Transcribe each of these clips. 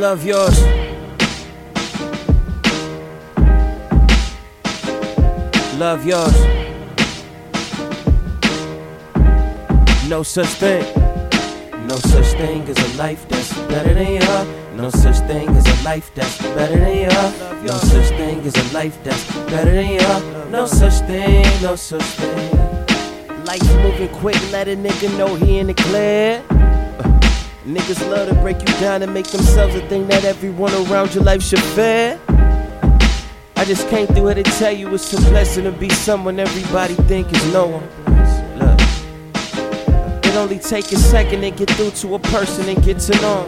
Love yours. Love yours. No such thing. No such thing as a life that's better than yours. No such thing as a life that's better than yours. No such thing as a life that's better than yours. No such thing, no such thing. Life moving quick, let a nigga know he in the clear. Niggas love to break you down and make themselves a thing that everyone around your life should fear. I just came through here to tell you it's a blessing to be someone everybody think is no one. Look, it only take a second to get through to a person and get to know.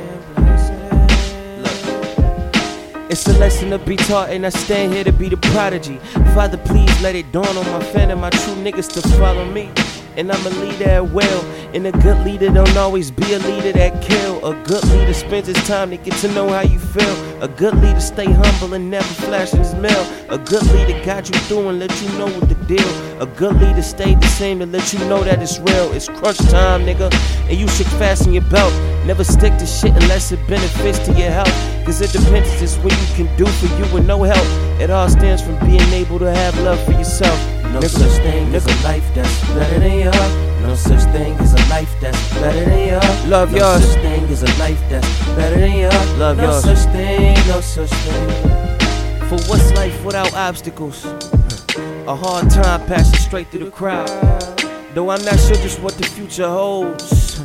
Look, It's a lesson to be taught, and I stand here to be the prodigy. Father, please let it dawn on my fan and my true niggas to follow me. And I'm a leader at will. And a good leader don't always be a leader that kill. A good leader spends his time to get to know how you feel. A good leader stay humble and never flash his mail. A good leader guide you through and let you know what the deal. A good leader stay the same to let you know that it's real. It's crunch time, nigga. And you should fasten your belt. Never stick to shit unless it benefits to your health. Cause independence is what you can do for you with no help. It all stems from being able to have love for yourself. No such thing as a life that's better than yours. No such thing as a life that's better than yours. Love No yours. such thing as a life that's better than yours. Love no yours. such thing, no such thing. For what's life without obstacles? A hard time passing straight through the crowd. Though I'm not sure just what the future holds.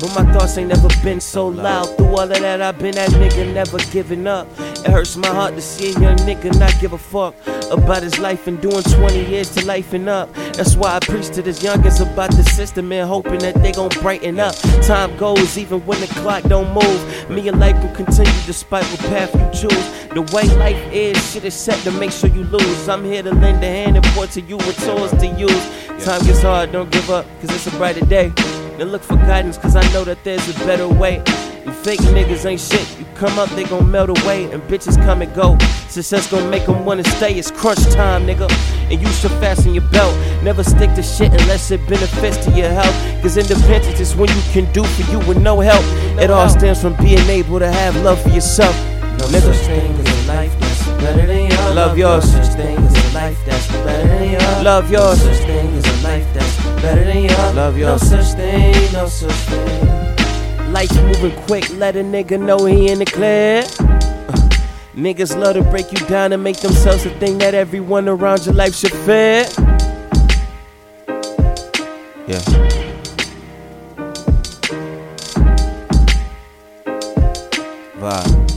But my thoughts ain't never been so loud. Through all of that, I've been that nigga never giving up. It hurts my heart to see a young nigga not give a fuck about his life and doing 20 years to lifing up. That's why I preach to this youngest about the system and hoping that they gon' brighten up. Time goes even when the clock don't move. Me and life will continue despite what path you choose. The way life is, shit is set to make sure you lose. I'm here to lend a hand and point to you what tools to use. Time gets hard, don't give up, cause it's a brighter day. Then look for guidance, cause I know that there's a better way. You fake niggas ain't shit. You come up, they gon' melt away, and bitches come and go. Success gon' make them wanna stay. It's crunch time, nigga. And you should fasten your belt. Never stick to shit unless it benefits to your health. Cause independence is when you can do for you with no help. It all stems from being able to have love for yourself. No Nigga. such thing as a life that's better than yours. Love yours. No such thing as a life that's better than yours. Love yours. No such thing as a life that's better than yours love you. No such thing, no such thing. Lights moving quick, let a nigga know he in the clear. Uh, niggas love to break you down and make themselves a thing that everyone around your life should fear. Yeah. Vibe.